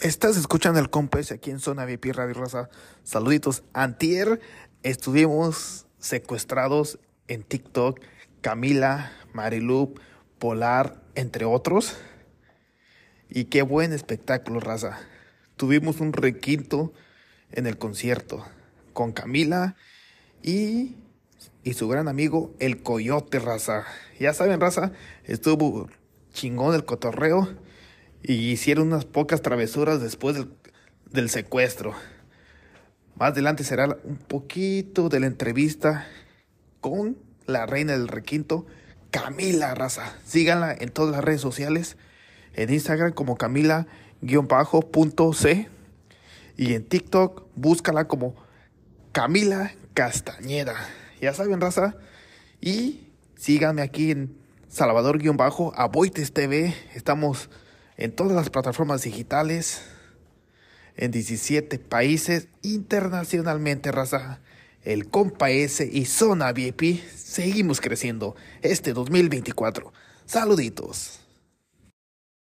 Estás escuchando el Compes aquí en Zona VIP Radio Raza. Saluditos. Antier estuvimos secuestrados en TikTok. Camila, Marilu, Polar, entre otros. Y qué buen espectáculo, raza. Tuvimos un requinto en el concierto con Camila y, y su gran amigo el Coyote, raza. Ya saben, raza, estuvo chingón el cotorreo y hicieron unas pocas travesuras después del, secuestro. Más adelante será un poquito de la entrevista con la reina del requinto, Camila Raza. Síganla en todas las redes sociales, en Instagram como Camila-c y en TikTok búscala como Camila Castañeda. Ya saben, Raza. Y síganme aquí en Salvador-Aboites TV. Estamos en todas las plataformas digitales, en 17 países internacionalmente, raza. El Compa S y Zona VIP seguimos creciendo este 2024. Saluditos.